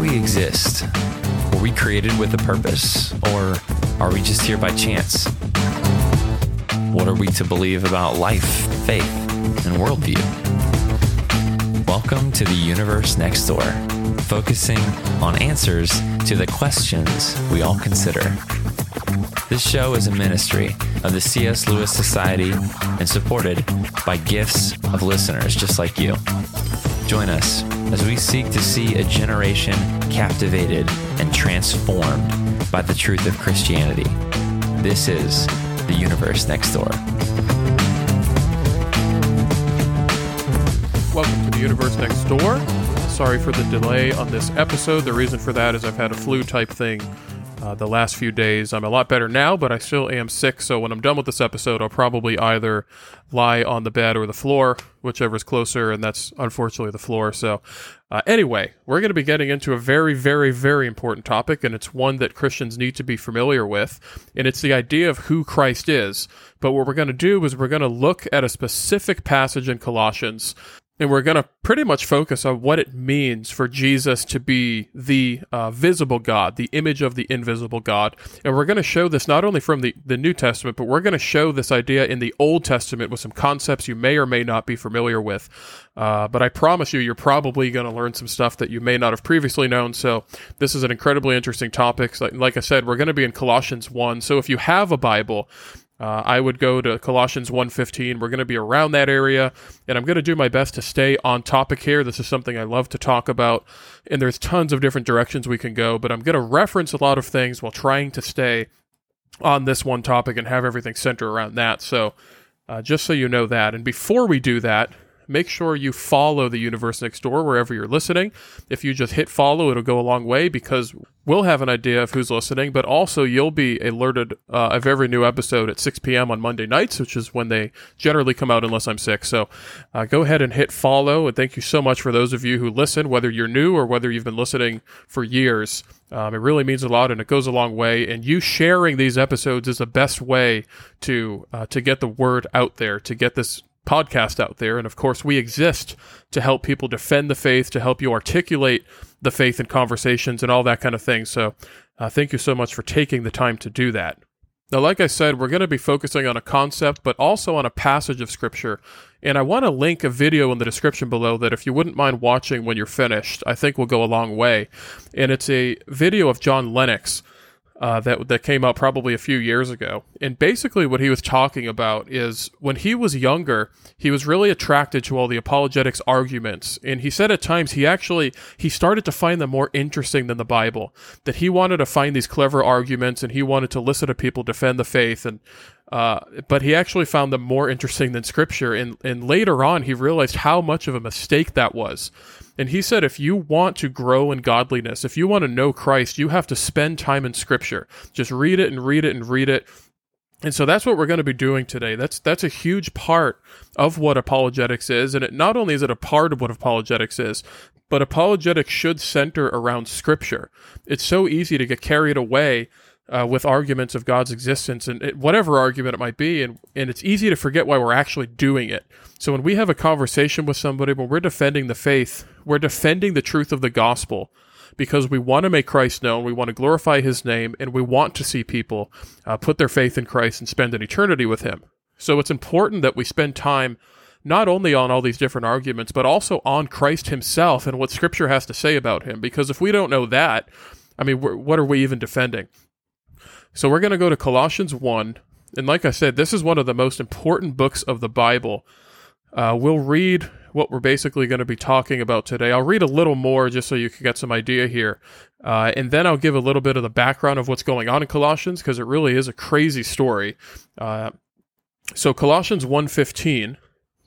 we exist? Were we created with a purpose, or are we just here by chance? What are we to believe about life, faith, and worldview? Welcome to the universe next door, focusing on answers to the questions we all consider. This show is a ministry of the C.S. Lewis Society and supported by gifts of listeners just like you. Join us as we seek to see a generation captivated and transformed by the truth of Christianity. This is the universe next door. Welcome to the universe next door. Sorry for the delay on this episode. The reason for that is I've had a flu type thing uh, the last few days. I'm a lot better now, but I still am sick. So when I'm done with this episode, I'll probably either lie on the bed or the floor, whichever is closer, and that's unfortunately the floor. So uh, anyway, we're going to be getting into a very, very, very important topic, and it's one that Christians need to be familiar with, and it's the idea of who Christ is. But what we're going to do is we're going to look at a specific passage in Colossians and we're going to pretty much focus on what it means for Jesus to be the uh, visible God, the image of the invisible God. And we're going to show this not only from the, the New Testament, but we're going to show this idea in the Old Testament with some concepts you may or may not be familiar with. Uh, but I promise you, you're probably going to learn some stuff that you may not have previously known. So this is an incredibly interesting topic. Like, like I said, we're going to be in Colossians 1. So if you have a Bible, uh, I would go to Colossians 1:15. We're going to be around that area, and I'm going to do my best to stay on topic here. This is something I love to talk about, and there's tons of different directions we can go, but I'm going to reference a lot of things while trying to stay on this one topic and have everything center around that. So, uh, just so you know that. And before we do that, make sure you follow the universe next door wherever you're listening. If you just hit follow, it'll go a long way because we'll have an idea of who's listening, but also you'll be alerted uh, of every new episode at 6 p.m. on Monday nights, which is when they generally come out unless I'm sick. So uh, go ahead and hit follow. And thank you so much for those of you who listen, whether you're new or whether you've been listening for years. Um, it really means a lot and it goes a long way. And you sharing these episodes is the best way to uh, to get the word out there, to get this podcast out there. And of course, we exist to help people defend the faith, to help you articulate the faith in conversations and all that kind of thing. So, uh, thank you so much for taking the time to do that. Now, like I said, we're going to be focusing on a concept, but also on a passage of Scripture. And I want to link a video in the description below that if you wouldn't mind watching when you're finished, I think will go a long way. And it's a video of John Lennox uh, that that came out probably a few years ago. And basically, what he was talking about is when he was younger, he was really attracted to all the apologetics arguments, and he said at times he actually he started to find them more interesting than the Bible. That he wanted to find these clever arguments, and he wanted to listen to people defend the faith and uh, but he actually found them more interesting than scripture. And, and later on, he realized how much of a mistake that was. And he said, if you want to grow in godliness, if you want to know Christ, you have to spend time in scripture. Just read it and read it and read it. And so that's what we're going to be doing today. That's that's a huge part of what apologetics is, and it not only is it a part of what apologetics is, but apologetics should center around scripture. It's so easy to get carried away uh, with arguments of God's existence and it, whatever argument it might be. And, and it's easy to forget why we're actually doing it. So when we have a conversation with somebody, when we're defending the faith, we're defending the truth of the gospel because we want to make Christ known, we want to glorify his name, and we want to see people uh, put their faith in Christ and spend an eternity with him. So it's important that we spend time not only on all these different arguments, but also on Christ himself and what scripture has to say about him. Because if we don't know that, I mean, what are we even defending? So we're going to go to Colossians 1. And like I said, this is one of the most important books of the Bible. Uh, we'll read what we're basically going to be talking about today. I'll read a little more just so you can get some idea here. Uh, and then I'll give a little bit of the background of what's going on in Colossians because it really is a crazy story. Uh, so Colossians 1.15,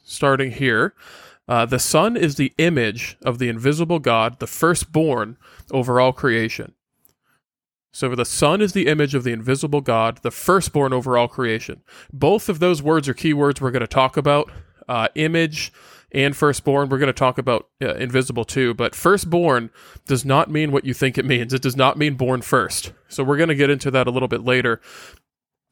starting here. Uh, the Son is the image of the invisible God, the firstborn over all creation. So the Son is the image of the invisible God, the firstborn over all creation. Both of those words are keywords we're going to talk about. Uh, image and firstborn. We're going to talk about uh, invisible too, but firstborn does not mean what you think it means. It does not mean born first. So we're going to get into that a little bit later.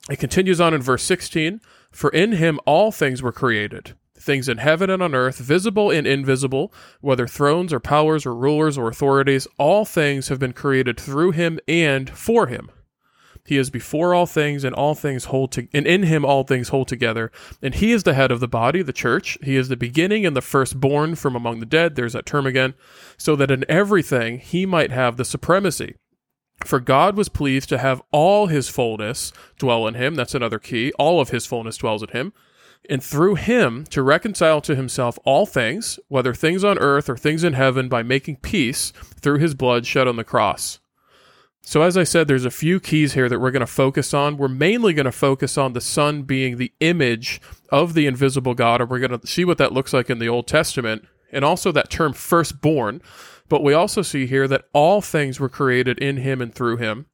It continues on in verse 16 For in him all things were created things in heaven and on earth, visible and invisible, whether thrones or powers or rulers or authorities, all things have been created through him and for him. He is before all things, and all things hold to, and in him all things hold together. And he is the head of the body, the church. He is the beginning and the firstborn from among the dead. There's that term again, so that in everything he might have the supremacy. For God was pleased to have all his fullness dwell in him. That's another key. All of his fullness dwells in him. And through him to reconcile to himself all things, whether things on earth or things in heaven, by making peace through his blood shed on the cross. So, as I said, there's a few keys here that we're going to focus on. We're mainly going to focus on the Son being the image of the invisible God, and we're going to see what that looks like in the Old Testament, and also that term firstborn. But we also see here that all things were created in him and through him.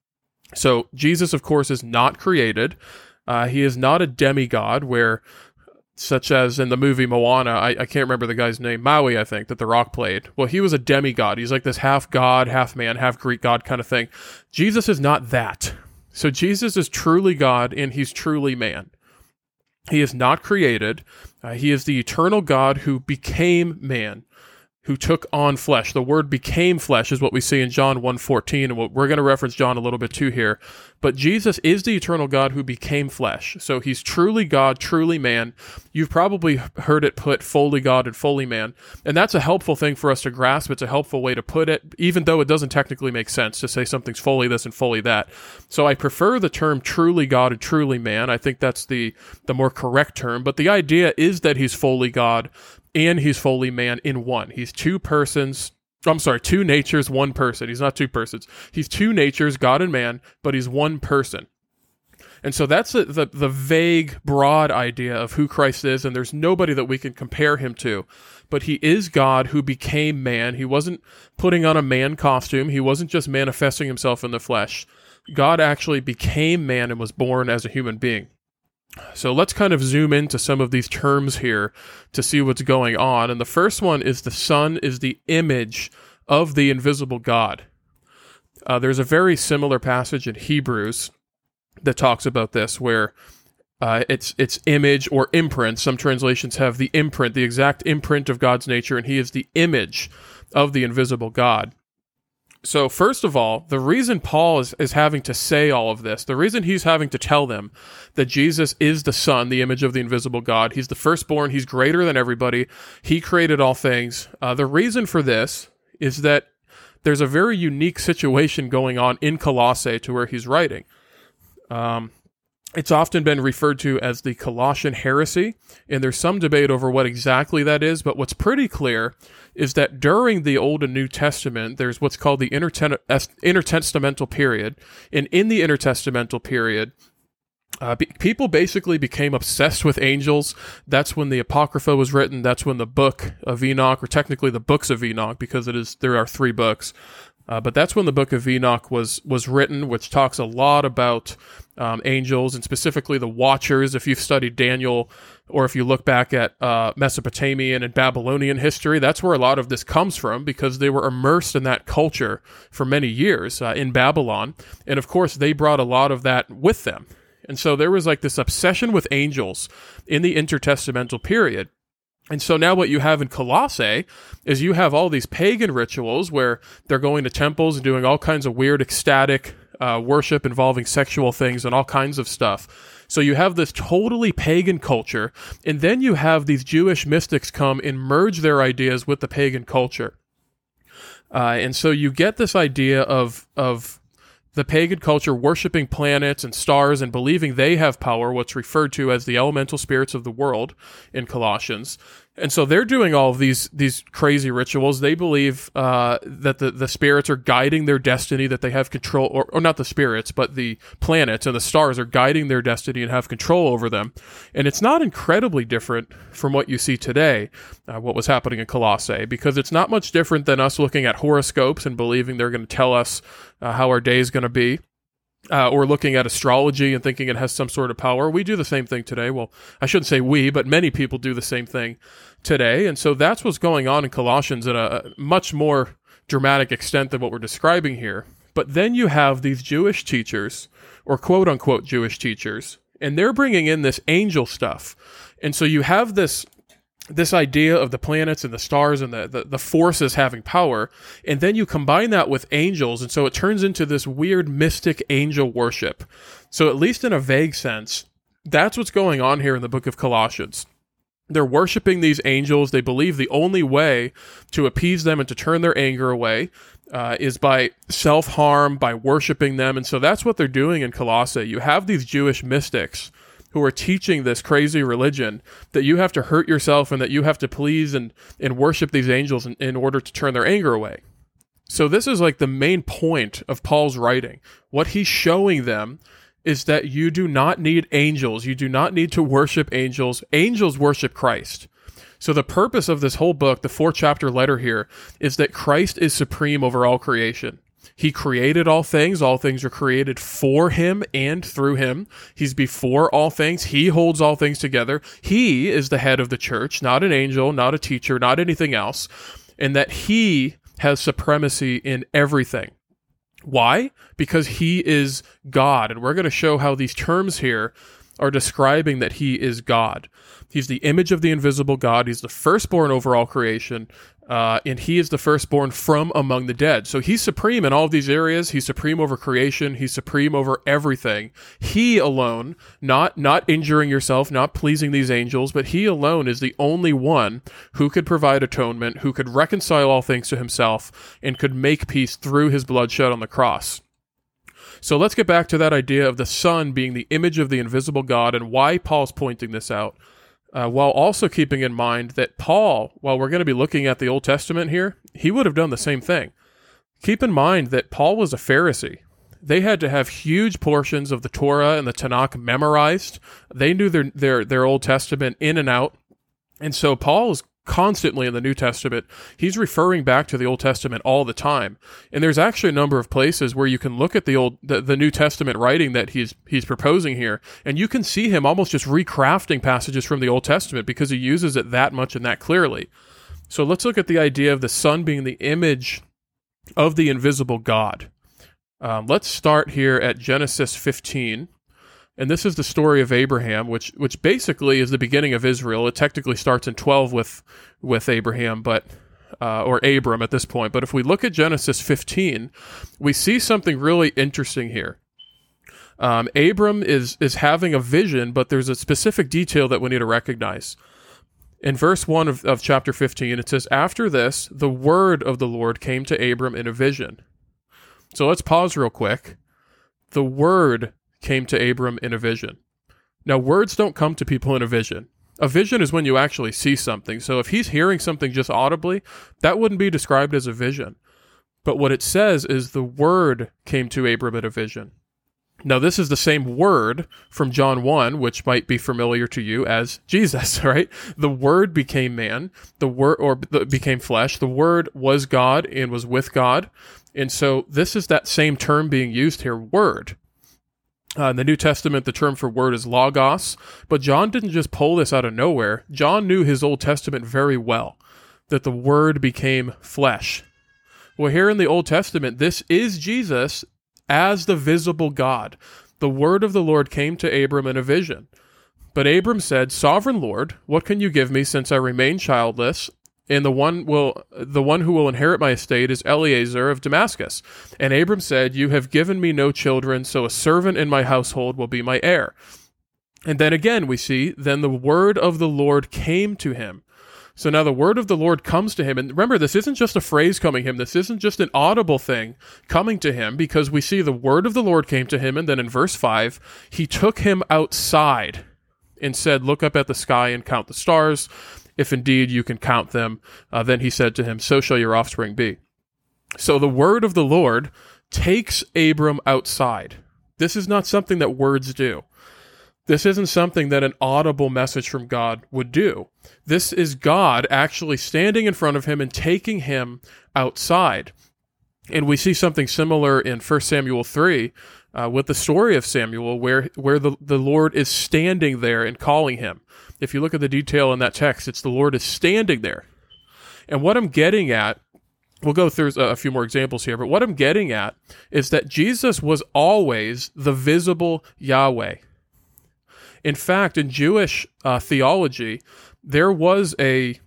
So, Jesus, of course, is not created. Uh, he is not a demigod where such as in the movie Moana, I, I, can't remember the guy's name, Maui, I think, that The Rock played. Well, he was a demigod. He's like this half god, half man, half Greek god kind of thing. Jesus is not that. So Jesus is truly God and he's truly man. He is not created. Uh, he is the eternal God who became man who took on flesh. The word became flesh is what we see in John 1:14 and we're going to reference John a little bit too here. But Jesus is the eternal God who became flesh. So he's truly God, truly man. You've probably heard it put fully God and fully man. And that's a helpful thing for us to grasp. It's a helpful way to put it even though it doesn't technically make sense to say something's fully this and fully that. So I prefer the term truly God and truly man. I think that's the the more correct term, but the idea is that he's fully God and he's fully man in one. He's two persons. I'm sorry, two natures, one person. He's not two persons. He's two natures, God and man, but he's one person. And so that's the, the, the vague, broad idea of who Christ is, and there's nobody that we can compare him to. But he is God who became man. He wasn't putting on a man costume. He wasn't just manifesting himself in the flesh. God actually became man and was born as a human being. So let's kind of zoom into some of these terms here to see what's going on. And the first one is the Son is the image of the invisible God. Uh, there's a very similar passage in Hebrews that talks about this, where uh, it's it's image or imprint. Some translations have the imprint, the exact imprint of God's nature, and He is the image of the invisible God. So, first of all, the reason Paul is, is having to say all of this, the reason he's having to tell them that Jesus is the Son, the image of the invisible God, he's the firstborn, he's greater than everybody, he created all things. Uh, the reason for this is that there's a very unique situation going on in Colossae to where he's writing. Um, it's often been referred to as the Colossian heresy, and there's some debate over what exactly that is, but what's pretty clear is that during the Old and New Testament, there's what's called the intertestamental period. And in the intertestamental period, uh, be- people basically became obsessed with angels. That's when the Apocrypha was written. That's when the book of Enoch, or technically the books of Enoch, because it is there are three books. Uh, but that's when the book of Enoch was was written, which talks a lot about um, angels and specifically the Watchers. If you've studied Daniel, or if you look back at uh, Mesopotamian and Babylonian history, that's where a lot of this comes from because they were immersed in that culture for many years uh, in Babylon, and of course they brought a lot of that with them. And so there was like this obsession with angels in the intertestamental period. And so now what you have in Colossae is you have all these pagan rituals where they're going to temples and doing all kinds of weird ecstatic uh, worship involving sexual things and all kinds of stuff. So you have this totally pagan culture, and then you have these Jewish mystics come and merge their ideas with the pagan culture. Uh, and so you get this idea of of the pagan culture worshiping planets and stars and believing they have power, what's referred to as the elemental spirits of the world in Colossians. And so they're doing all of these these crazy rituals. They believe uh, that the, the spirits are guiding their destiny, that they have control, or, or not the spirits, but the planets and the stars are guiding their destiny and have control over them. And it's not incredibly different from what you see today, uh, what was happening in Colossae, because it's not much different than us looking at horoscopes and believing they're going to tell us uh, how our day is going to be uh, or looking at astrology and thinking it has some sort of power. We do the same thing today. Well, I shouldn't say we, but many people do the same thing today. And so that's what's going on in Colossians at a much more dramatic extent than what we're describing here. But then you have these Jewish teachers, or quote unquote Jewish teachers, and they're bringing in this angel stuff. And so you have this this idea of the planets and the stars and the, the, the, forces having power. And then you combine that with angels. And so it turns into this weird mystic angel worship. So, at least in a vague sense, that's what's going on here in the book of Colossians. They're worshiping these angels. They believe the only way to appease them and to turn their anger away uh, is by self harm, by worshiping them. And so that's what they're doing in Colossae. You have these Jewish mystics who are teaching this crazy religion that you have to hurt yourself and that you have to please and, and worship these angels in, in order to turn their anger away. So, this is like the main point of Paul's writing. What he's showing them is that you do not need angels. You do not need to worship angels. Angels worship Christ. So, the purpose of this whole book, the four chapter letter here, is that Christ is supreme over all creation. He created all things. All things are created for him and through him. He's before all things. He holds all things together. He is the head of the church, not an angel, not a teacher, not anything else. And that he has supremacy in everything. Why? Because he is God. And we're going to show how these terms here are describing that he is God. He's the image of the invisible God. He's the firstborn over all creation. Uh, and he is the firstborn from among the dead. So he's supreme in all of these areas. He's supreme over creation. He's supreme over everything. He alone, not not injuring yourself, not pleasing these angels, but he alone is the only one who could provide atonement, who could reconcile all things to himself, and could make peace through his blood shed on the cross. So let's get back to that idea of the Son being the image of the invisible God and why Paul's pointing this out uh, while also keeping in mind that Paul, while we're going to be looking at the Old Testament here, he would have done the same thing. Keep in mind that Paul was a Pharisee. They had to have huge portions of the Torah and the Tanakh memorized. They knew their their their Old Testament in and out. And so Paul is constantly in the New Testament. He's referring back to the Old Testament all the time. And there's actually a number of places where you can look at the old the, the New Testament writing that he's he's proposing here and you can see him almost just recrafting passages from the Old Testament because he uses it that much and that clearly. So let's look at the idea of the Son being the image of the invisible God. Um, let's start here at Genesis 15 and this is the story of Abraham, which which basically is the beginning of Israel. It technically starts in 12 with with Abraham, but uh, or Abram at this point. But if we look at Genesis 15, we see something really interesting here. Um, Abram is is having a vision, but there's a specific detail that we need to recognize. In verse 1 of, of chapter 15, it says, After this, the word of the Lord came to Abram in a vision. So let's pause real quick. The word came to Abram in a vision. Now, words don't come to people in a vision. A vision is when you actually see something. So if he's hearing something just audibly, that wouldn't be described as a vision. But what it says is the word came to Abram in a vision. Now, this is the same word from John 1, which might be familiar to you as Jesus, right? The word became man, the word, or became flesh. The word was God and was with God. And so this is that same term being used here, word. Uh, in the New Testament, the term for word is logos, but John didn't just pull this out of nowhere. John knew his Old Testament very well, that the word became flesh. Well, here in the Old Testament, this is Jesus as the visible God. The word of the Lord came to Abram in a vision. But Abram said, Sovereign Lord, what can you give me since I remain childless? And the one will the one who will inherit my estate is Eliezer of Damascus. And Abram said, You have given me no children, so a servant in my household will be my heir. And then again we see, then the word of the Lord came to him. So now the word of the Lord comes to him. And remember, this isn't just a phrase coming him. This isn't just an audible thing coming to him because we see the word of the Lord came to him. And then in verse 5, he took him outside and said, Look up at the sky and count the stars if indeed you can count them. Uh, then he said to him, So shall your offspring be. So the word of the Lord takes Abram outside. This is not something that words do. This isn't something that an audible message from God would do. This is God actually standing in front of him and taking him outside. And we see something similar in 1 Samuel 3 uh, with the story of Samuel, where, where the, the Lord is standing there and calling him if you look at the detail in that text, it's the Lord is standing there. And what I'm getting at, we'll go through a few more examples here, but what I'm getting at is that Jesus was always the visible Yahweh. In fact, in Jewish uh, theology, there was a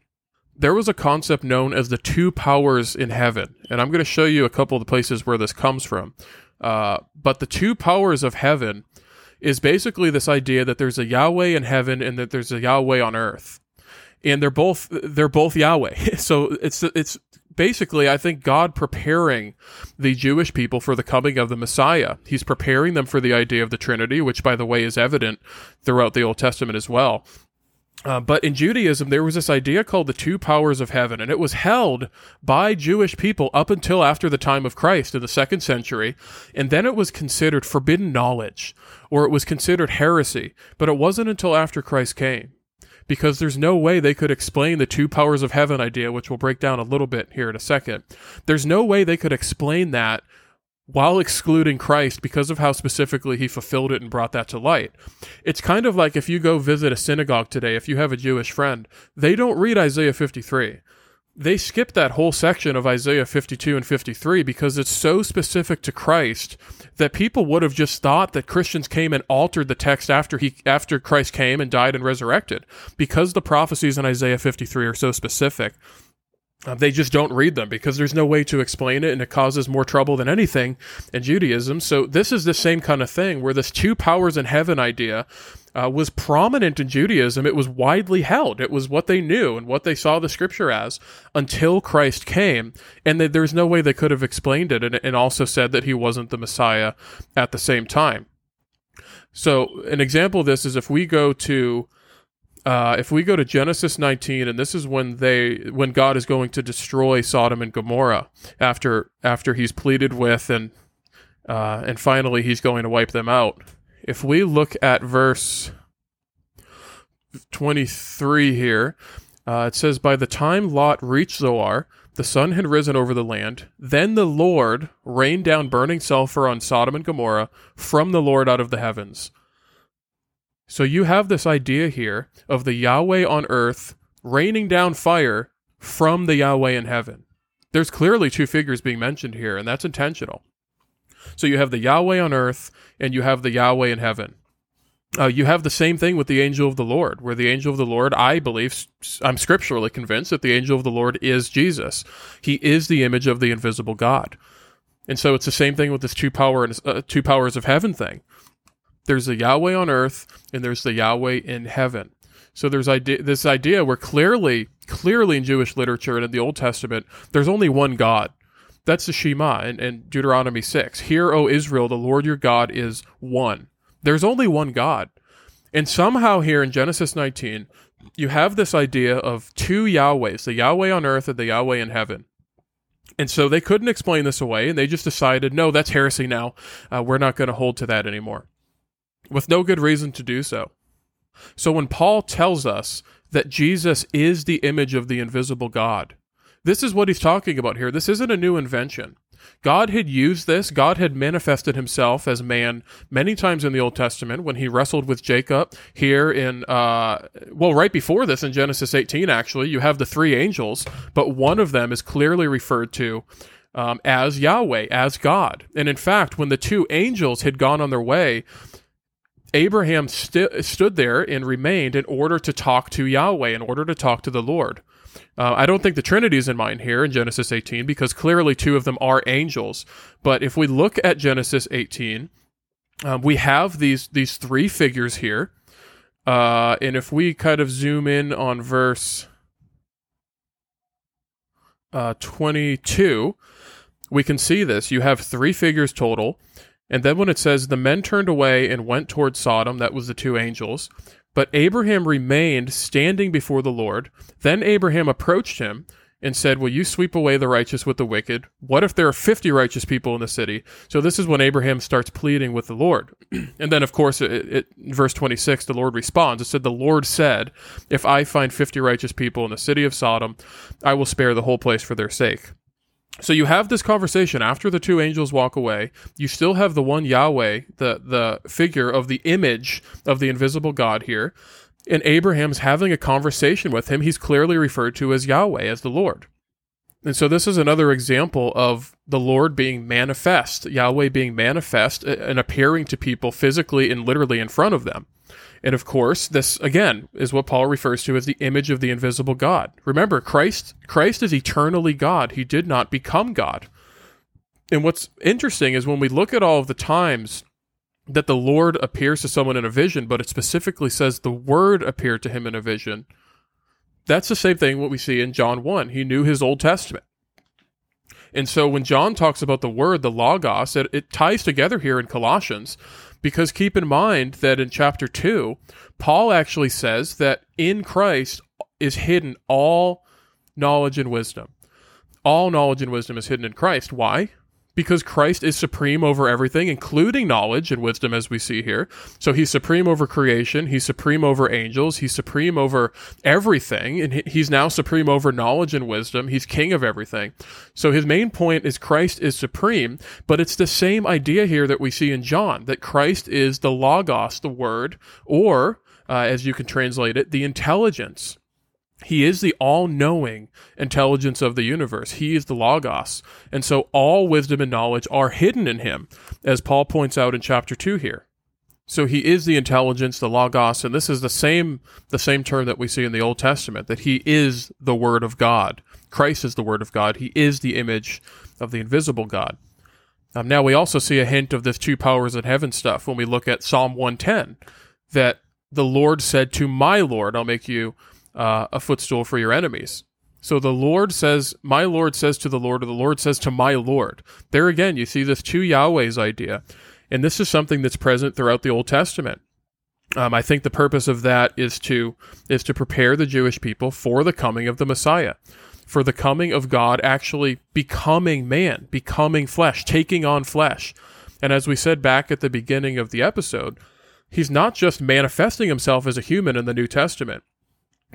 there was a concept known as the two powers in heaven, and I'm going to show you a couple of the places where this comes from. Uh, but the two powers of heaven is basically this idea that there's a Yahweh in heaven and that there's a Yahweh on earth, and they're both they're both Yahweh. so it's it's basically, I think God preparing the Jewish people for the coming of the Messiah. He's preparing them for the idea of the Trinity, which, by the way, is evident throughout the Old Testament as well. Uh, but in Judaism, there was this idea called the two powers of heaven, and it was held by Jewish people up until after the time of Christ in the second century. And then it was considered forbidden knowledge, or it was considered heresy. But it wasn't until after Christ came because there's no way they could explain the two powers of heaven idea, which we'll break down a little bit here in a second. There's no way they could explain that while excluding Christ because of how specifically he fulfilled it and brought that to light. It's kind of like if you go visit a synagogue today, if you have a Jewish friend, they don't read Isaiah 53 they skip that whole section of Isaiah 52 and 53 because it's so specific to Christ that people would have just thought that Christians came and altered the text after he after Christ came and died and resurrected because the prophecies in Isaiah 53 are so specific. Uh, they just don't read them because there's no way to explain it and it causes more trouble than anything in Judaism. So this is the same kind of thing where this two powers in heaven idea uh, was prominent in Judaism. It was widely held. It was what they knew and what they saw the scripture as until Christ came. And they, there's no way they could have explained it and, and also said that he wasn't the Messiah at the same time. So an example of this is if we go to uh, if we go to Genesis 19, and this is when they when God is going to destroy Sodom and Gomorrah after after he's pleaded with and uh, and finally he's going to wipe them out. If we look at verse 23 here, uh, it says, By the time Lot reached Zoar, the sun had risen over the land. Then the Lord rained down burning sulfur on Sodom and Gomorrah from the Lord out of the heavens. So you have this idea here of the Yahweh on earth raining down fire from the Yahweh in heaven. There's clearly two figures being mentioned here, and that's intentional. So you have the Yahweh on earth and you have the Yahweh in heaven. Uh, you have the same thing with the angel of the Lord, where the angel of the Lord, I believe, I'm scripturally convinced that the angel of the Lord is Jesus. He is the image of the invisible God. And so it's the same thing with this two power uh, two powers of heaven thing. There's the Yahweh on earth and there's the Yahweh in heaven. So there's idea, this idea where clearly, clearly in Jewish literature and in the Old Testament, there's only one God. That's the Shema in, in Deuteronomy 6. Hear, O Israel, the Lord your God is one. There's only one God. And somehow here in Genesis 19, you have this idea of two Yahwehs, the Yahweh on earth and the Yahweh in heaven. And so they couldn't explain this away, and they just decided, no, that's heresy now. Uh, we're not going to hold to that anymore with no good reason to do so. So when Paul tells us that Jesus is the image of the invisible God, this is what he's talking about here. This isn't a new invention. God had used this. God had manifested himself as man many times in the Old Testament when he wrestled with Jacob. Here in, uh, well, right before this in Genesis 18, actually, you have the three angels, but one of them is clearly referred to um, as Yahweh, as God. And in fact, when the two angels had gone on their way, Abraham st- stood there and remained in order to talk to Yahweh, in order to talk to the Lord. Uh, I don't think the Trinity is in mind here in Genesis 18 because clearly two of them are angels. But if we look at Genesis 18, um, we have these these three figures here, uh, and if we kind of zoom in on verse uh, 22, we can see this. You have three figures total. And then when it says the men turned away and went toward Sodom, that was the two angels. But Abraham remained standing before the Lord. Then Abraham approached him and said, Will you sweep away the righteous with the wicked? What if there are 50 righteous people in the city? So this is when Abraham starts pleading with the Lord. and then, of course, it, it, verse 26, the Lord responds. It said, The Lord said, If I find 50 righteous people in the city of Sodom, I will spare the whole place for their sake. So you have this conversation after the two angels walk away. You still have the one Yahweh, the the figure of the image of the invisible God here, and Abraham's having a conversation with him. He's clearly referred to as Yahweh, as the Lord. And so this is another example of the Lord being manifest, Yahweh being manifest and appearing to people physically and literally in front of them. And of course, this again is what Paul refers to as the image of the invisible God. Remember, Christ Christ is eternally God. He did not become God. And what's interesting is when we look at all of the times that the Lord appears to someone in a vision, but it specifically says the word appeared to him in a vision. That's the same thing what we see in John 1. He knew his Old Testament. And so when John talks about the word, the logos, it, it ties together here in Colossians because keep in mind that in chapter 2, Paul actually says that in Christ is hidden all knowledge and wisdom. All knowledge and wisdom is hidden in Christ. Why? Because Christ is supreme over everything, including knowledge and wisdom, as we see here. So he's supreme over creation, he's supreme over angels, he's supreme over everything, and he's now supreme over knowledge and wisdom. He's king of everything. So his main point is Christ is supreme, but it's the same idea here that we see in John that Christ is the Logos, the Word, or uh, as you can translate it, the intelligence he is the all knowing intelligence of the universe. He is the Logos. And so all wisdom and knowledge are hidden in him, as Paul points out in chapter 2 here. So he is the intelligence, the Logos, and this is the same the same term that we see in the Old Testament, that he is the Word of God. Christ is the Word of God. He is the image of the invisible God. Um, now we also see a hint of this two powers in heaven stuff when we look at Psalm 110, that the Lord said to my Lord, I'll make you uh, a footstool for your enemies. So the Lord says, My Lord says to the Lord, or the Lord says to my Lord. There again, you see this two Yahwehs idea. And this is something that's present throughout the Old Testament. Um, I think the purpose of that is to is to prepare the Jewish people for the coming of the Messiah, for the coming of God actually becoming man, becoming flesh, taking on flesh. And as we said back at the beginning of the episode, he's not just manifesting himself as a human in the New Testament.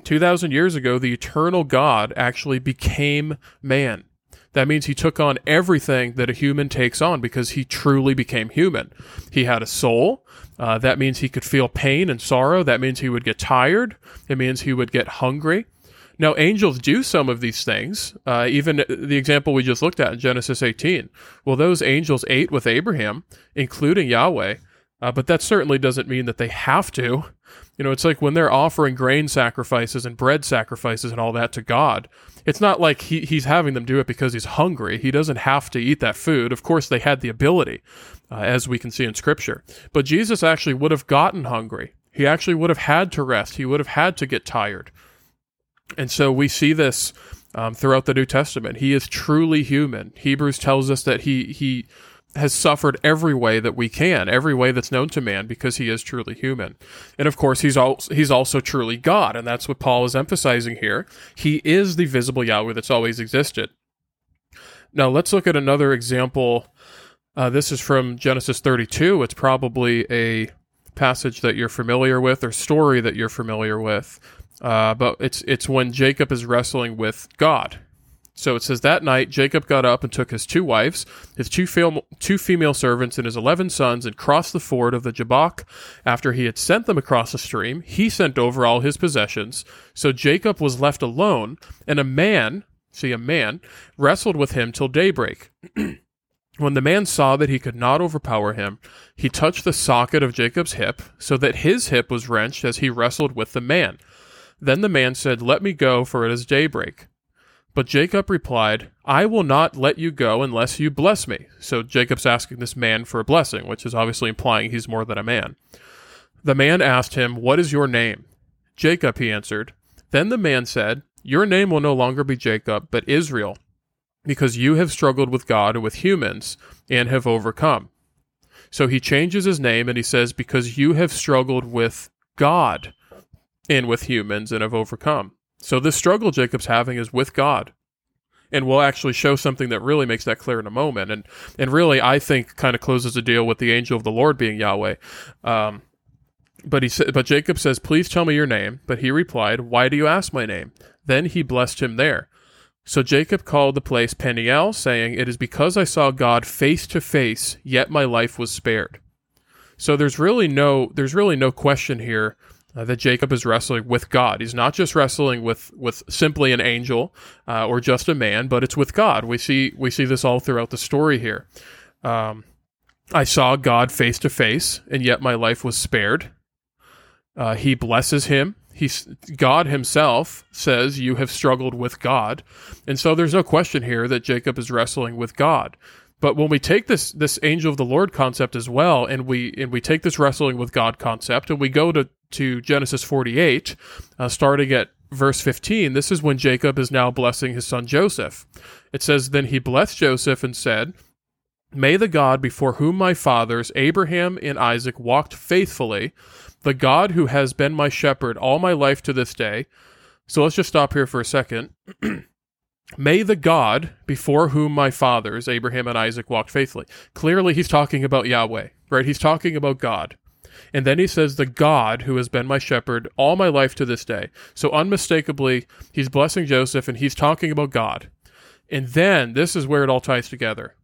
2,000 years ago, the eternal God actually became man. That means he took on everything that a human takes on because he truly became human. He had a soul. Uh, that means he could feel pain and sorrow. That means he would get tired. It means he would get hungry. Now, angels do some of these things. Uh, even the example we just looked at in Genesis 18. Well, those angels ate with Abraham, including Yahweh, uh, but that certainly doesn't mean that they have to. You know, it's like when they're offering grain sacrifices and bread sacrifices and all that to God. It's not like he, he's having them do it because he's hungry. He doesn't have to eat that food. Of course, they had the ability, uh, as we can see in Scripture. But Jesus actually would have gotten hungry. He actually would have had to rest. He would have had to get tired. And so we see this um, throughout the New Testament. He is truly human. Hebrews tells us that he he has suffered every way that we can, every way that's known to man, because he is truly human. And of course, he's also, he's also truly God, and that's what Paul is emphasizing here. He is the visible Yahweh that's always existed. Now, let's look at another example. Uh, this is from Genesis 32. It's probably a passage that you're familiar with or story that you're familiar with. Uh, but it's it's when Jacob is wrestling with God so it says that night Jacob got up and took his two wives, his two, two female servants, and his eleven sons, and crossed the ford of the Jabbok. After he had sent them across the stream, he sent over all his possessions. So Jacob was left alone, and a man, see a man, wrestled with him till daybreak. when the man saw that he could not overpower him, he touched the socket of Jacob's hip, so that his hip was wrenched as he wrestled with the man. Then the man said, Let me go, for it is daybreak. But Jacob replied, I will not let you go unless you bless me. So Jacob's asking this man for a blessing, which is obviously implying he's more than a man. The man asked him, What is your name? Jacob, he answered. Then the man said, Your name will no longer be Jacob, but Israel, because you have struggled with God and with humans and have overcome. So he changes his name and he says, Because you have struggled with God and with humans and have overcome. So this struggle Jacob's having is with God. And we'll actually show something that really makes that clear in a moment. And and really, I think, kind of closes the deal with the angel of the Lord being Yahweh. Um, but he said, but Jacob says, "Please tell me your name." But he replied, "Why do you ask my name?" Then he blessed him there. So Jacob called the place Peniel, saying, "It is because I saw God face to face, yet my life was spared." So there's really no there's really no question here uh, that Jacob is wrestling with God. He's not just wrestling with with simply an angel uh, or just a man, but it's with God. We see we see this all throughout the story here. Um, I saw God face to face, and yet my life was spared. Uh, he blesses him. He's God Himself says you have struggled with God, and so there's no question here that Jacob is wrestling with God. But when we take this this angel of the Lord concept as well, and we and we take this wrestling with God concept, and we go to to Genesis 48, uh, starting at verse 15, this is when Jacob is now blessing his son Joseph. It says, Then he blessed Joseph and said, May the God before whom my fathers, Abraham and Isaac, walked faithfully, the God who has been my shepherd all my life to this day. So let's just stop here for a second. May the God before whom my fathers, Abraham and Isaac, walked faithfully. Clearly, he's talking about Yahweh, right? He's talking about God. And then he says, The God who has been my shepherd all my life to this day. So unmistakably, he's blessing Joseph and he's talking about God. And then this is where it all ties together.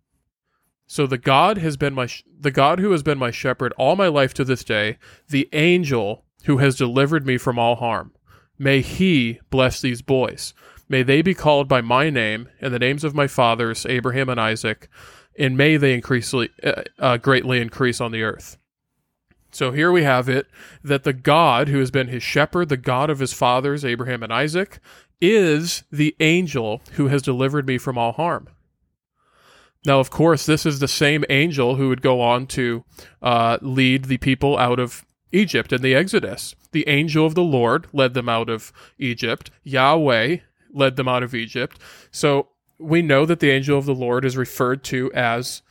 So the God has been my the God who has been my shepherd all my life to this day, the angel who has delivered me from all harm. May he bless these boys. May they be called by my name and the names of my fathers Abraham and Isaac, and may they increase uh, uh, greatly increase on the earth. So here we have it that the God who has been his shepherd, the God of his fathers, Abraham and Isaac, is the angel who has delivered me from all harm. Now, of course, this is the same angel who would go on to uh, lead the people out of Egypt in the Exodus. The angel of the Lord led them out of Egypt. Yahweh led them out of Egypt. So we know that the angel of the Lord is referred to as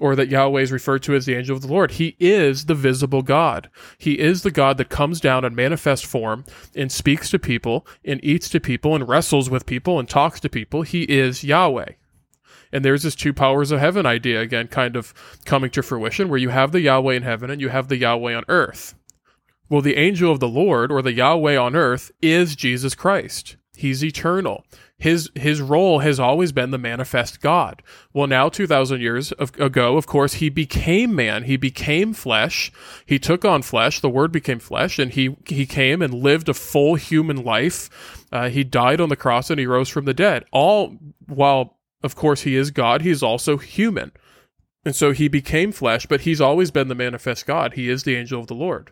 or that Yahweh is referred to as the angel of the Lord. He is the visible God. He is the God that comes down in manifest form and speaks to people and eats to people and wrestles with people and talks to people. He is Yahweh. And there's this two powers of heaven idea again, kind of coming to fruition, where you have the Yahweh in heaven and you have the Yahweh on earth. Well, the angel of the Lord or the Yahweh on earth is Jesus Christ. He's eternal his his role has always been the manifest God. Well, now 2000 years ago, of course, he became man. He became flesh. He took on flesh. The word became flesh and he he came and lived a full human life. Uh, he died on the cross and he rose from the dead. All while of course he is God, he's also human. And so he became flesh, but he's always been the manifest God. He is the angel of the Lord.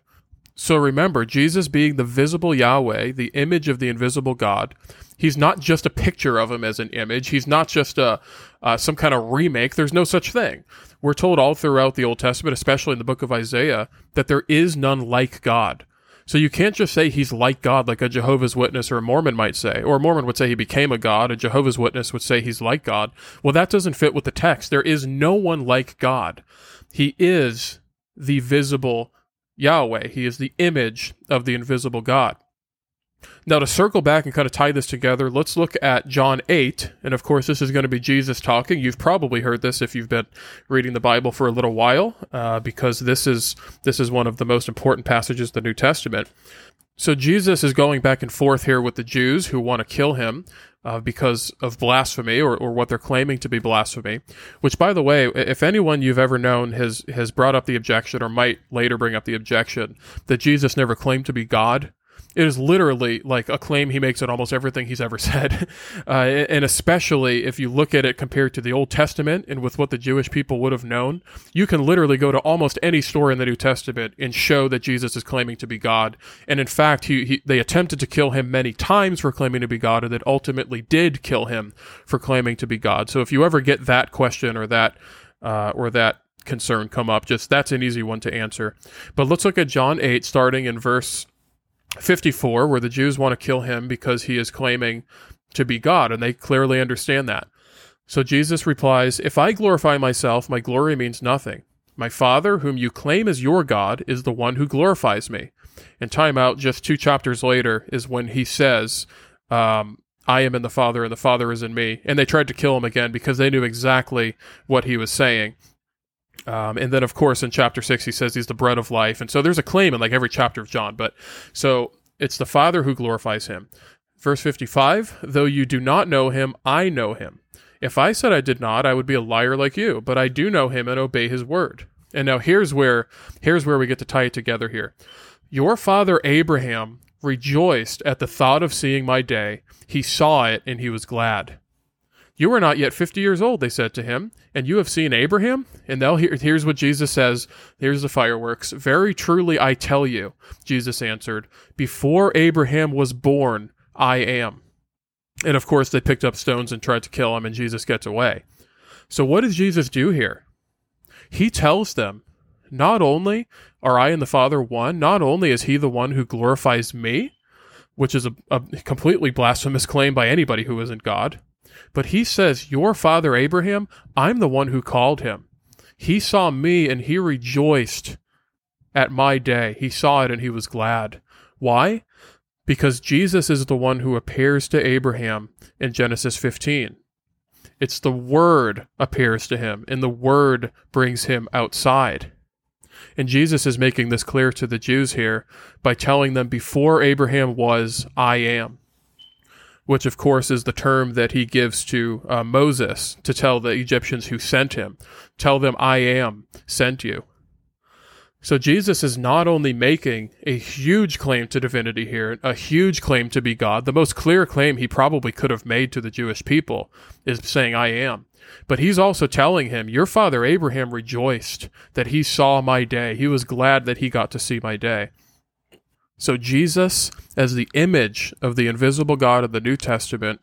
So remember, Jesus being the visible Yahweh, the image of the invisible God, He's not just a picture of him as an image. He's not just a uh, some kind of remake. There's no such thing. We're told all throughout the Old Testament, especially in the book of Isaiah, that there is none like God. So you can't just say he's like God, like a Jehovah's Witness or a Mormon might say. Or a Mormon would say he became a God. A Jehovah's Witness would say he's like God. Well, that doesn't fit with the text. There is no one like God. He is the visible Yahweh. He is the image of the invisible God. Now, to circle back and kind of tie this together, let's look at John 8. And of course, this is going to be Jesus talking. You've probably heard this if you've been reading the Bible for a little while, uh, because this is, this is one of the most important passages of the New Testament. So Jesus is going back and forth here with the Jews who want to kill him uh, because of blasphemy or, or what they're claiming to be blasphemy. Which, by the way, if anyone you've ever known has has brought up the objection or might later bring up the objection that Jesus never claimed to be God, it is literally like a claim he makes in almost everything he's ever said. Uh, and especially if you look at it compared to the Old Testament and with what the Jewish people would have known, you can literally go to almost any story in the New Testament and show that Jesus is claiming to be God. And in fact, he, he they attempted to kill him many times for claiming to be God and that ultimately did kill him for claiming to be God. So if you ever get that question or that, uh, or that concern come up, just that's an easy one to answer. But let's look at John 8, starting in verse 54, where the Jews want to kill him because he is claiming to be God, and they clearly understand that. So Jesus replies, If I glorify myself, my glory means nothing. My Father, whom you claim as your God, is the one who glorifies me. And time out, just two chapters later, is when he says, um, I am in the Father, and the Father is in me. And they tried to kill him again because they knew exactly what he was saying. Um, and then, of course, in chapter six, he says he's the bread of life. And so there's a claim in like every chapter of John. But so it's the Father who glorifies him. Verse 55 Though you do not know him, I know him. If I said I did not, I would be a liar like you, but I do know him and obey his word. And now here's where here's where we get to tie it together here. Your father Abraham rejoiced at the thought of seeing my day. He saw it and he was glad. You are not yet 50 years old, they said to him, and you have seen Abraham? And they'll hear, here's what Jesus says. Here's the fireworks. Very truly, I tell you, Jesus answered, before Abraham was born, I am. And of course, they picked up stones and tried to kill him, and Jesus gets away. So, what does Jesus do here? He tells them, Not only are I and the Father one, not only is He the one who glorifies me, which is a, a completely blasphemous claim by anybody who isn't God, but He says, Your father Abraham, I'm the one who called him. He saw me and he rejoiced at my day. He saw it and he was glad. Why? because Jesus is the one who appears to Abraham in Genesis 15. It's the Word appears to him, and the Word brings him outside. And Jesus is making this clear to the Jews here by telling them, Before Abraham was, I am. Which, of course, is the term that he gives to uh, Moses to tell the Egyptians who sent him. Tell them, I am sent you. So Jesus is not only making a huge claim to divinity here, a huge claim to be God, the most clear claim he probably could have made to the Jewish people is saying, I am. But he's also telling him, Your father Abraham rejoiced that he saw my day. He was glad that he got to see my day. So Jesus, as the image of the invisible God of the New Testament,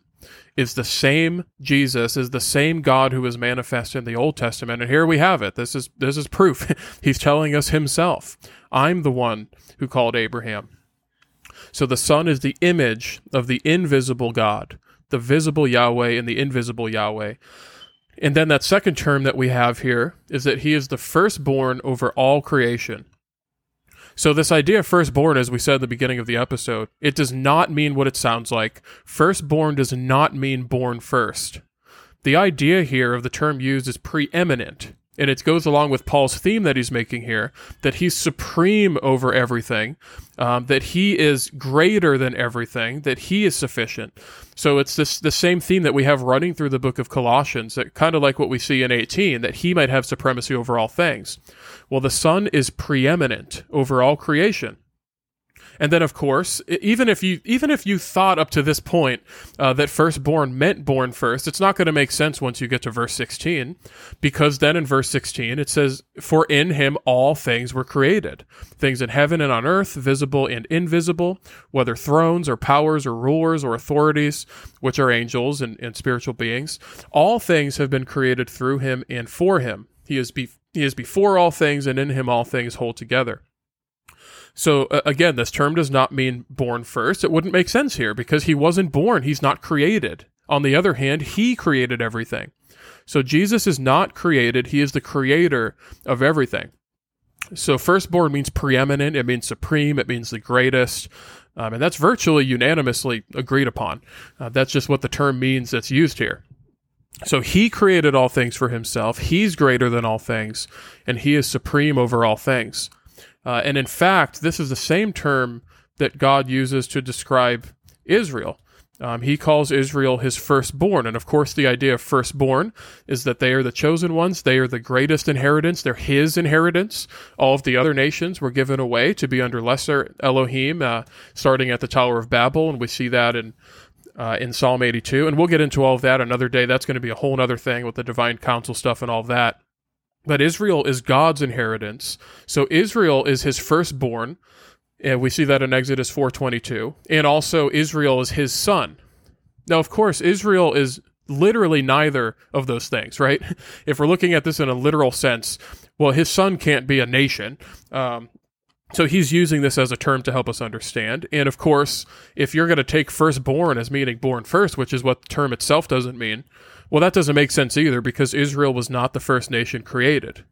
is the same Jesus, is the same God who was manifest in the Old Testament. And here we have it. This is this is proof. He's telling us himself. I'm the one who called Abraham. So the Son is the image of the invisible God, the visible Yahweh and the invisible Yahweh. And then that second term that we have here is that he is the firstborn over all creation. So this idea of firstborn, as we said at the beginning of the episode, it does not mean what it sounds like. Firstborn does not mean born first. The idea here of the term used is preeminent. And it goes along with Paul's theme that he's making here that he's supreme over everything, um, that he is greater than everything, that he is sufficient. So it's this the same theme that we have running through the book of Colossians, that kind of like what we see in 18, that he might have supremacy over all things. Well, the Son is preeminent over all creation. And then, of course, even if you even if you thought up to this point uh, that firstborn meant born first, it's not going to make sense once you get to verse sixteen, because then in verse sixteen it says, "For in him all things were created, things in heaven and on earth, visible and invisible, whether thrones or powers or rulers or authorities, which are angels and, and spiritual beings. All things have been created through him and for him. He is be- he is before all things, and in him all things hold together." So uh, again, this term does not mean born first. It wouldn't make sense here because he wasn't born. He's not created. On the other hand, he created everything. So Jesus is not created. He is the creator of everything. So firstborn means preeminent. It means supreme. It means the greatest. Um, and that's virtually unanimously agreed upon. Uh, that's just what the term means that's used here. So he created all things for himself. He's greater than all things, and he is supreme over all things. Uh, and in fact, this is the same term that God uses to describe Israel. Um, he calls Israel his firstborn. And of course, the idea of firstborn is that they are the chosen ones. They are the greatest inheritance. They're his inheritance. All of the other nations were given away to be under lesser Elohim, uh, starting at the Tower of Babel. And we see that in, uh, in Psalm 82. And we'll get into all of that another day. That's going to be a whole other thing with the divine council stuff and all of that. But Israel is God's inheritance. So Israel is his firstborn. And we see that in Exodus 4:22. And also Israel is his son. Now, of course, Israel is literally neither of those things, right? If we're looking at this in a literal sense, well, his son can't be a nation. Um, so he's using this as a term to help us understand. And of course, if you're going to take firstborn as meaning born first, which is what the term itself doesn't mean, well, that doesn't make sense either because Israel was not the first nation created.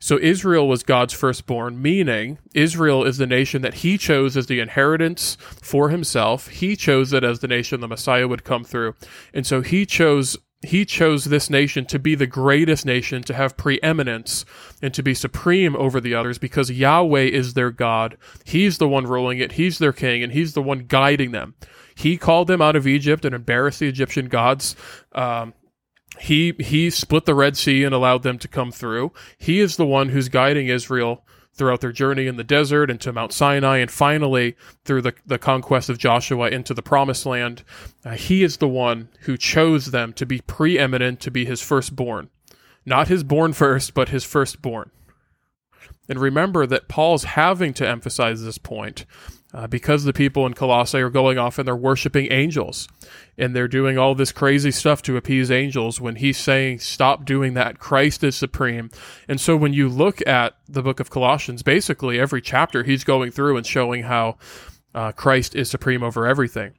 So Israel was God's firstborn, meaning Israel is the nation that he chose as the inheritance for himself. He chose it as the nation the Messiah would come through. And so he chose he chose this nation to be the greatest nation, to have preeminence, and to be supreme over the others because Yahweh is their God. He's the one ruling it, He's their king, and He's the one guiding them. He called them out of Egypt and embarrassed the Egyptian gods. Um, he he split the Red Sea and allowed them to come through. He is the one who's guiding Israel throughout their journey in the desert into Mount Sinai, and finally through the, the conquest of Joshua into the promised land. Uh, he is the one who chose them to be preeminent, to be his firstborn. Not his born first, but his firstborn. And remember that Paul's having to emphasize this point uh, because the people in Colossae are going off and they're worshiping angels and they're doing all this crazy stuff to appease angels when he's saying, stop doing that. Christ is supreme. And so when you look at the book of Colossians, basically every chapter he's going through and showing how uh, Christ is supreme over everything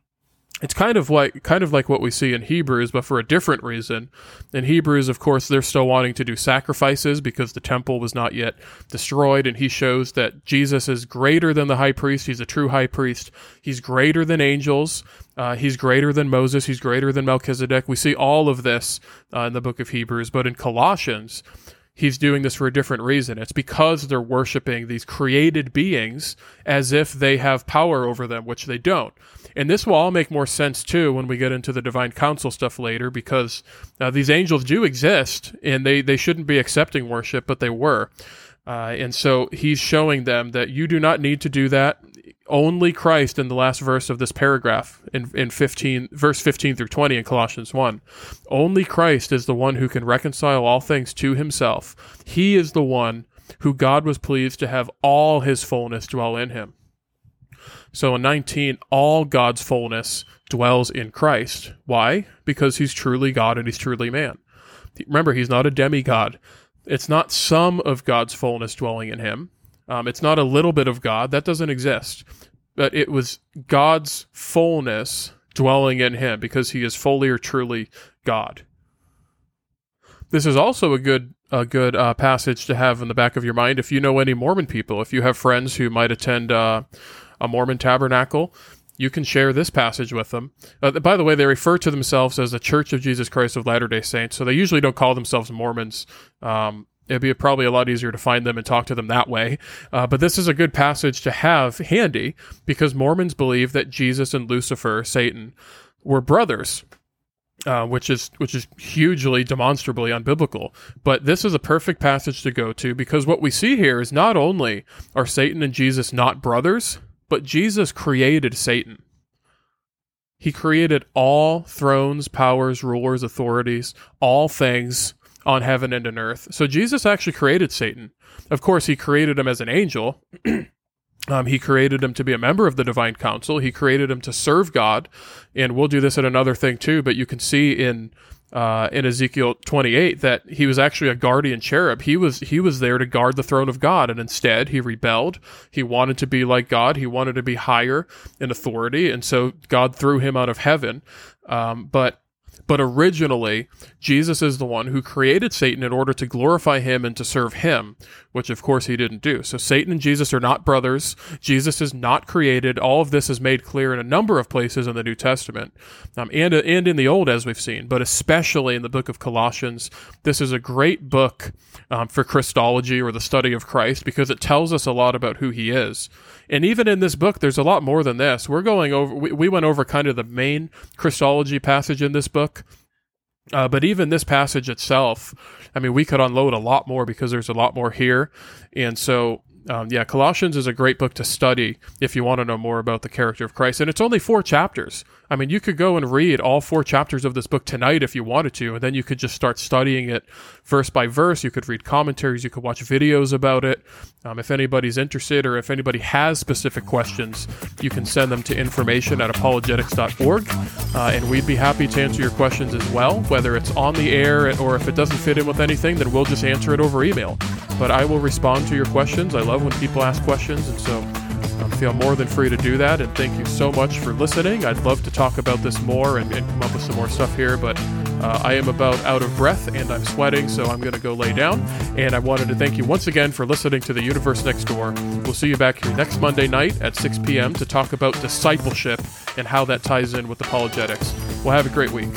it's kind of like kind of like what we see in Hebrews, but for a different reason. In Hebrews, of course, they're still wanting to do sacrifices because the temple was not yet destroyed, and he shows that Jesus is greater than the high priest. He's a true high priest. He's greater than angels. Uh, he's greater than Moses. He's greater than Melchizedek. We see all of this uh, in the book of Hebrews, but in Colossians, he's doing this for a different reason. It's because they're worshiping these created beings as if they have power over them, which they don't. And this will all make more sense too when we get into the divine council stuff later, because uh, these angels do exist and they, they shouldn't be accepting worship, but they were. Uh, and so he's showing them that you do not need to do that. Only Christ in the last verse of this paragraph in, in 15, verse 15 through 20 in Colossians 1. Only Christ is the one who can reconcile all things to himself. He is the one who God was pleased to have all his fullness dwell in him. So in 19, all God's fullness dwells in Christ. Why? Because he's truly God and he's truly man. Remember, he's not a demigod. It's not some of God's fullness dwelling in him. Um, it's not a little bit of God. That doesn't exist. But it was God's fullness dwelling in him because he is fully or truly God. This is also a good a good uh, passage to have in the back of your mind if you know any Mormon people. If you have friends who might attend uh, a Mormon tabernacle, you can share this passage with them. Uh, by the way, they refer to themselves as the Church of Jesus Christ of Latter day Saints, so they usually don't call themselves Mormons. Um, it'd be probably a lot easier to find them and talk to them that way. Uh, but this is a good passage to have handy because Mormons believe that Jesus and Lucifer, Satan, were brothers. Uh, which is which is hugely demonstrably unbiblical. But this is a perfect passage to go to because what we see here is not only are Satan and Jesus not brothers, but Jesus created Satan. He created all thrones, powers, rulers, authorities, all things on heaven and on earth. So Jesus actually created Satan. Of course, he created him as an angel. um, he created him to be a member of the divine council. He created him to serve God. And we'll do this at another thing too, but you can see in uh, in Ezekiel 28 that he was actually a guardian cherub. He was he was there to guard the throne of God, and instead he rebelled. He wanted to be like God. He wanted to be higher in authority, and so God threw him out of heaven. Um, but but originally, Jesus is the one who created Satan in order to glorify him and to serve him, which of course he didn't do. So Satan and Jesus are not brothers. Jesus is not created. All of this is made clear in a number of places in the New Testament um, and, and in the Old, as we've seen, but especially in the book of Colossians. This is a great book um, for Christology or the study of Christ because it tells us a lot about who he is. And even in this book, there's a lot more than this. We're going over, we, we went over kind of the main Christology passage in this book. Uh, but even this passage itself, I mean, we could unload a lot more because there's a lot more here. And so um, yeah, Colossians is a great book to study if you want to know more about the character of Christ. And it's only four chapters. I mean, you could go and read all four chapters of this book tonight if you wanted to, and then you could just start studying it verse by verse. You could read commentaries, you could watch videos about it. Um, if anybody's interested or if anybody has specific questions, you can send them to information at apologetics.org, uh, and we'd be happy to answer your questions as well, whether it's on the air or if it doesn't fit in with anything, then we'll just answer it over email. But I will respond to your questions. I love when people ask questions, and so um, feel more than free to do that. And thank you so much for listening. I'd love to talk about this more and, and come up with some more stuff here, but uh, I am about out of breath and I'm sweating, so I'm going to go lay down. And I wanted to thank you once again for listening to The Universe Next Door. We'll see you back here next Monday night at 6 p.m. to talk about discipleship and how that ties in with apologetics. Well, have a great week.